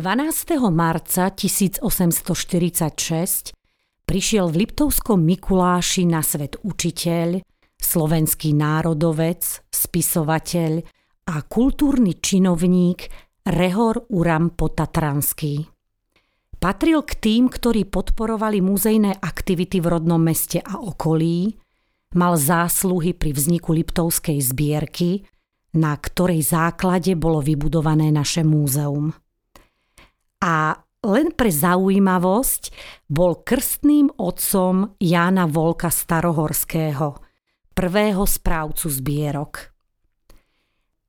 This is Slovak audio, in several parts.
12. marca 1846 prišiel v Liptovskom Mikuláši na svet učiteľ, slovenský národovec, spisovateľ a kultúrny činovník Rehor Uram Potatranský. Patril k tým, ktorí podporovali muzejné aktivity v rodnom meste a okolí, mal zásluhy pri vzniku Liptovskej zbierky, na ktorej základe bolo vybudované naše múzeum a len pre zaujímavosť bol krstným otcom Jána Volka Starohorského, prvého správcu zbierok.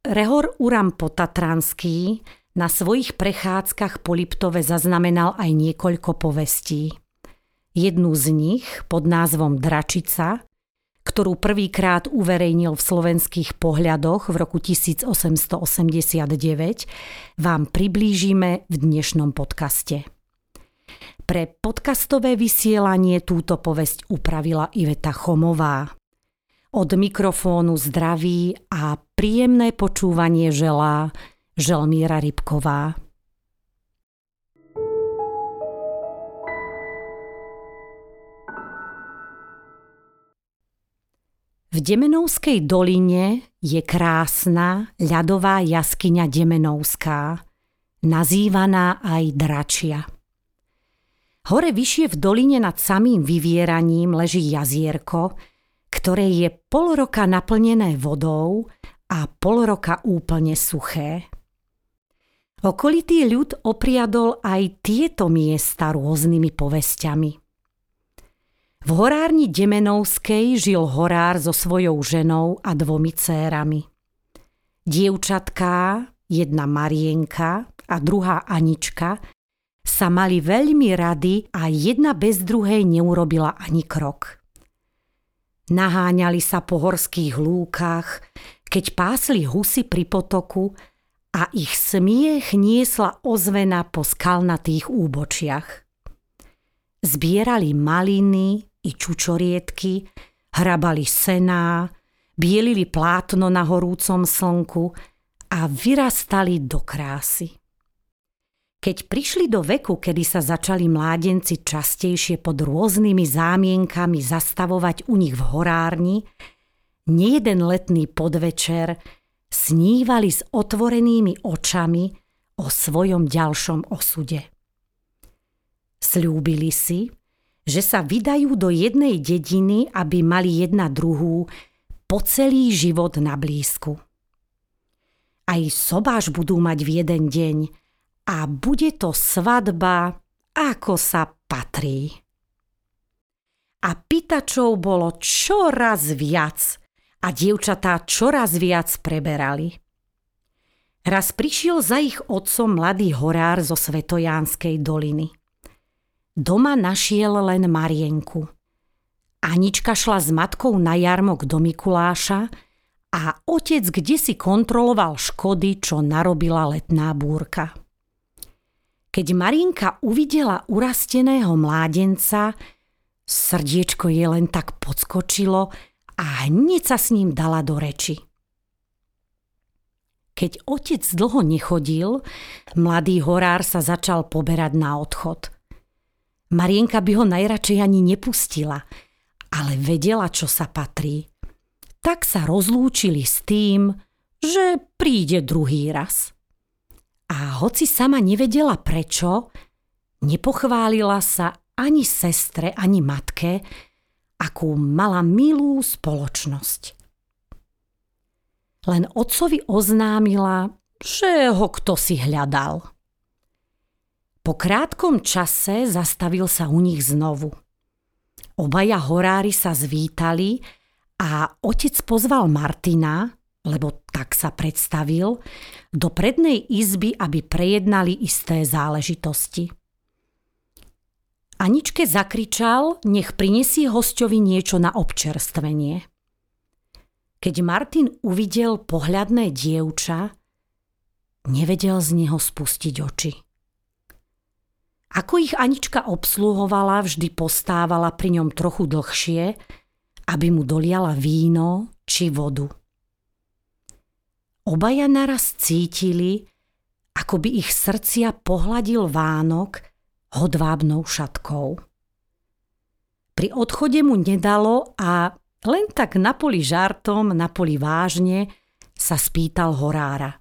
Rehor Uram Potatranský na svojich prechádzkach po Liptove zaznamenal aj niekoľko povestí. Jednu z nich pod názvom Dračica ktorú prvýkrát uverejnil v slovenských pohľadoch v roku 1889, vám priblížime v dnešnom podcaste. Pre podcastové vysielanie túto povesť upravila Iveta Chomová. Od mikrofónu zdraví a príjemné počúvanie želá Želmíra Rybková. V Demenovskej doline je krásna ľadová jaskyňa Demenovská, nazývaná aj Dračia. Hore vyššie v doline nad samým vyvieraním leží jazierko, ktoré je pol roka naplnené vodou a pol roka úplne suché. Okolitý ľud opriadol aj tieto miesta rôznymi povestiami. V horárni Demenovskej žil horár so svojou ženou a dvomi cérami. Dievčatká, jedna Marienka a druhá Anička, sa mali veľmi rady a jedna bez druhej neurobila ani krok. Naháňali sa po horských lúkach, keď pásli husy pri potoku a ich smiech niesla ozvena po skalnatých úbočiach. Zbierali maliny, i čučorietky, hrabali sená, bielili plátno na horúcom slnku a vyrastali do krásy. Keď prišli do veku, kedy sa začali mládenci častejšie pod rôznymi zámienkami zastavovať u nich v horárni, nejeden letný podvečer snívali s otvorenými očami o svojom ďalšom osude. Sľúbili si, že sa vydajú do jednej dediny, aby mali jedna druhú po celý život na blízku. Aj sobáš budú mať v jeden deň a bude to svadba, ako sa patrí. A pýtačov bolo čoraz viac a dievčatá čoraz viac preberali. Raz prišiel za ich otcom mladý horár zo Svetojánskej doliny – Doma našiel len Marienku. Anička šla s matkou na jarmok do Mikuláša a otec kde si kontroloval škody, čo narobila letná búrka. Keď Marienka uvidela urasteného mládenca, srdiečko jej len tak podskočilo a hneď sa s ním dala do reči. Keď otec dlho nechodil, mladý horár sa začal poberať na odchod – Marienka by ho najradšej ani nepustila, ale vedela, čo sa patrí. Tak sa rozlúčili s tým, že príde druhý raz. A hoci sama nevedela prečo, nepochválila sa ani sestre, ani matke, akú mala milú spoločnosť. Len otcovi oznámila, že ho kto si hľadal. Po krátkom čase zastavil sa u nich znovu. Obaja horári sa zvítali a otec pozval Martina, lebo tak sa predstavil, do prednej izby, aby prejednali isté záležitosti. Aničke zakričal, nech prinesie hostovi niečo na občerstvenie. Keď Martin uvidel pohľadné dievča, nevedel z neho spustiť oči. Ako ich Anička obsluhovala, vždy postávala pri ňom trochu dlhšie, aby mu doliala víno či vodu. Obaja naraz cítili, ako by ich srdcia pohladil Vánok hodvábnou šatkou. Pri odchode mu nedalo a len tak na poli žartom, na poli vážne sa spýtal horára.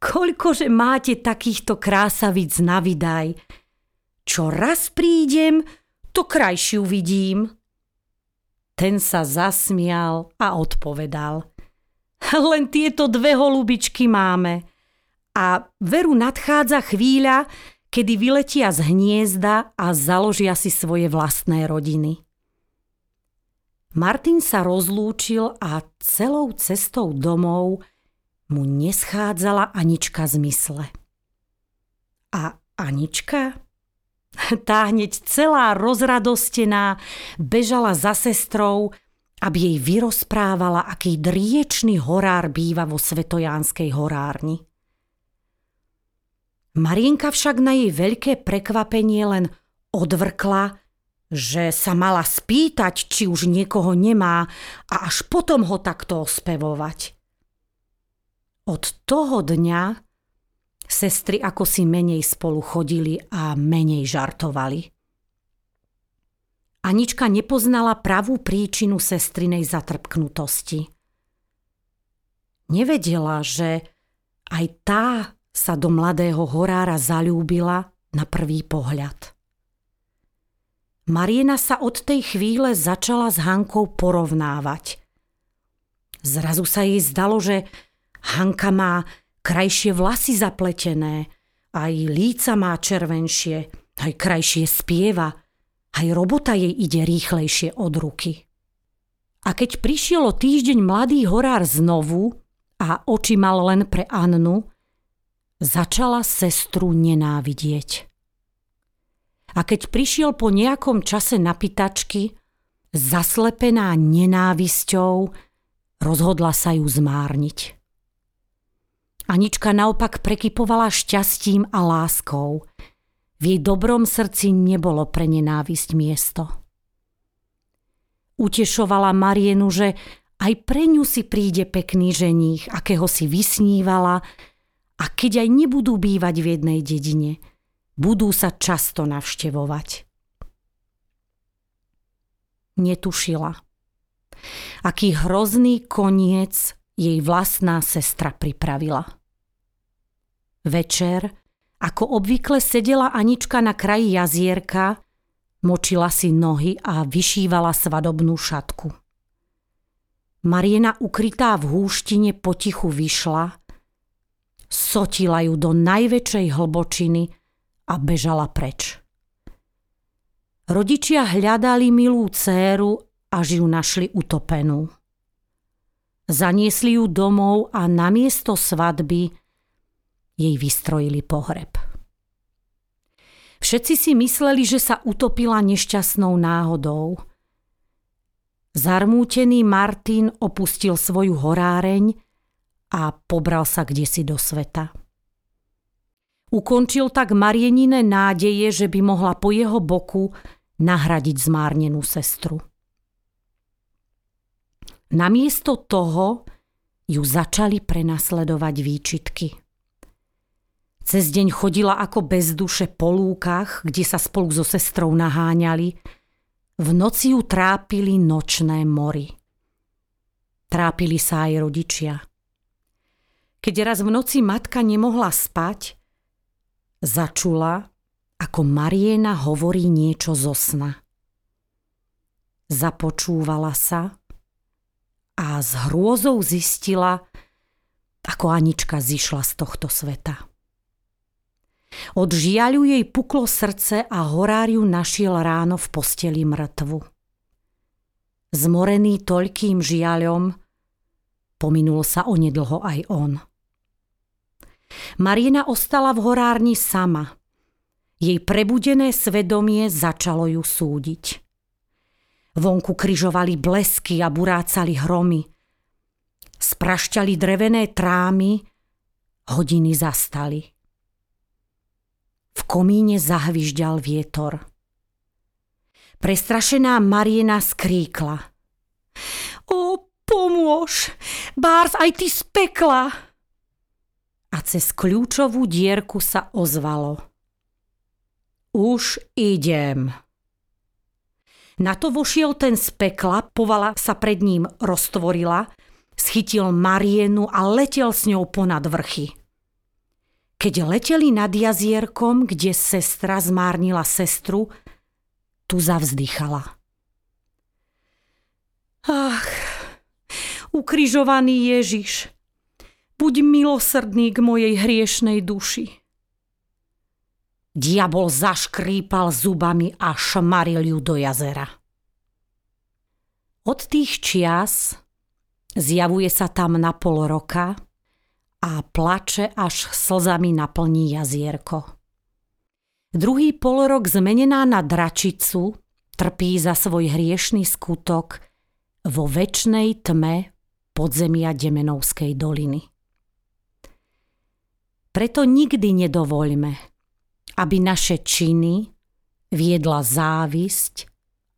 Koľkože máte takýchto krásavíc na vydaj? Čo raz prídem, to krajšiu vidím. Ten sa zasmial a odpovedal. Len tieto dve holubičky máme. A veru nadchádza chvíľa, kedy vyletia z hniezda a založia si svoje vlastné rodiny. Martin sa rozlúčil a celou cestou domov mu neschádzala Anička z mysle. A Anička? Tá hneď celá rozradostená bežala za sestrou, aby jej vyrozprávala, aký driečný horár býva vo Svetojánskej horárni. Marienka však na jej veľké prekvapenie len odvrkla, že sa mala spýtať, či už niekoho nemá a až potom ho takto ospevovať. Od toho dňa sestry ako si menej spolu chodili a menej žartovali. Anička nepoznala pravú príčinu sestrinej zatrpknutosti. Nevedela, že aj tá sa do mladého horára zalúbila na prvý pohľad. Mariena sa od tej chvíle začala s Hankou porovnávať. Zrazu sa jej zdalo, že Hanka má krajšie vlasy zapletené, aj líca má červenšie, aj krajšie spieva, aj robota jej ide rýchlejšie od ruky. A keď prišiel o týždeň mladý horár znovu a oči mal len pre Annu, začala sestru nenávidieť. A keď prišiel po nejakom čase na pitačky, zaslepená nenávisťou, rozhodla sa ju zmárniť. Anička naopak prekypovala šťastím a láskou. V jej dobrom srdci nebolo pre nenávisť miesto. Utešovala Marienu, že aj pre ňu si príde pekný ženích, akého si vysnívala, a keď aj nebudú bývať v jednej dedine, budú sa často navštevovať. Netušila, aký hrozný koniec jej vlastná sestra pripravila. Večer, ako obvykle sedela Anička na kraji jazierka, močila si nohy a vyšívala svadobnú šatku. Mariena ukrytá v húštine potichu vyšla sotila ju do najväčšej hlbočiny a bežala preč. Rodičia hľadali milú céru, až ju našli utopenú. Zaniesli ju domov a namiesto svadby jej vystrojili pohreb. Všetci si mysleli, že sa utopila nešťastnou náhodou. Zarmútený Martin opustil svoju horáreň a pobral sa kde si do sveta. Ukončil tak Marienine nádeje, že by mohla po jeho boku nahradiť zmárnenú sestru. Namiesto toho ju začali prenasledovať výčitky. Cez deň chodila ako bez duše po lúkach, kde sa spolu so sestrou naháňali. V noci ju trápili nočné mory. Trápili sa aj rodičia – keď raz v noci matka nemohla spať, začula, ako Mariena hovorí niečo zo sna. Započúvala sa a s hrôzou zistila, ako Anička zišla z tohto sveta. Od žiaľu jej puklo srdce a horáriu našiel ráno v posteli mŕtvu. Zmorený toľkým žiaľom, pominul sa onedlho aj on. Marina ostala v horárni sama. Jej prebudené svedomie začalo ju súdiť. Vonku kryžovali blesky a burácali hromy. Sprašťali drevené trámy, hodiny zastali. V komíne zahvyžďal vietor. Prestrašená Mariena skríkla. O, pomôž! Bárs, aj ty z pekla! a cez kľúčovú dierku sa ozvalo. Už idem. Na to vošiel ten z pekla, povala sa pred ním roztvorila, schytil Marienu a letel s ňou ponad vrchy. Keď leteli nad jazierkom, kde sestra zmárnila sestru, tu zavzdychala. Ach, ukrižovaný Ježiš, buď milosrdný k mojej hriešnej duši. Diabol zaškrípal zubami a šmaril ju do jazera. Od tých čias zjavuje sa tam na pol roka a plače až slzami naplní jazierko. Druhý polorok zmenená na dračicu trpí za svoj hriešný skutok vo väčšnej tme podzemia Demenovskej doliny. Preto nikdy nedovoľme, aby naše činy viedla závisť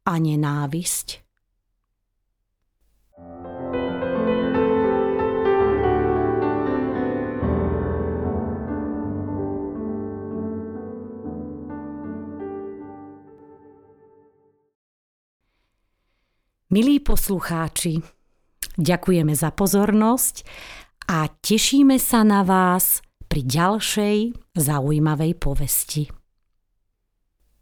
a nenávisť. Milí poslucháči, ďakujeme za pozornosť a tešíme sa na vás pri ďalšej zaujímavej povesti.